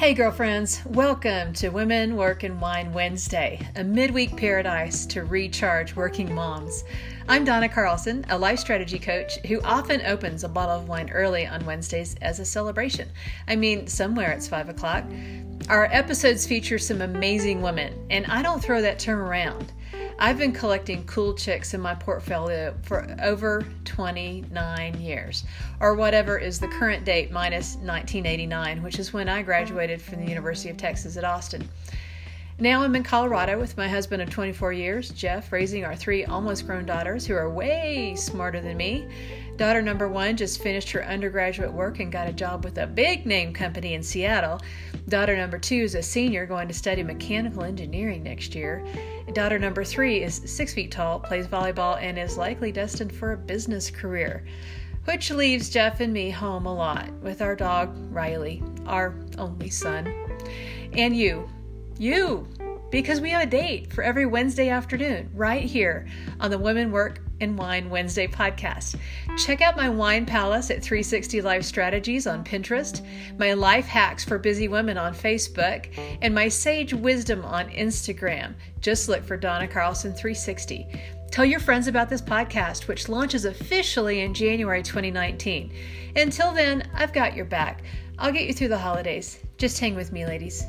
Hey, girlfriends, welcome to Women Work and Wine Wednesday, a midweek paradise to recharge working moms. I'm Donna Carlson, a life strategy coach who often opens a bottle of wine early on Wednesdays as a celebration. I mean, somewhere it's 5 o'clock. Our episodes feature some amazing women, and I don't throw that term around. I've been collecting cool chicks in my portfolio for over 29 years, or whatever is the current date minus 1989, which is when I graduated from the University of Texas at Austin. Now I'm in Colorado with my husband of 24 years, Jeff, raising our three almost grown daughters who are way smarter than me. Daughter number one just finished her undergraduate work and got a job with a big name company in Seattle. Daughter number two is a senior going to study mechanical engineering next year. Daughter number three is six feet tall, plays volleyball, and is likely destined for a business career. Which leaves Jeff and me home a lot with our dog, Riley, our only son. And you, you, because we have a date for every Wednesday afternoon right here on the Women Work and Wine Wednesday podcast. Check out my wine palace at 360 Life Strategies on Pinterest, my life hacks for busy women on Facebook, and my sage wisdom on Instagram. Just look for Donna Carlson 360. Tell your friends about this podcast, which launches officially in January 2019. Until then, I've got your back. I'll get you through the holidays. Just hang with me, ladies.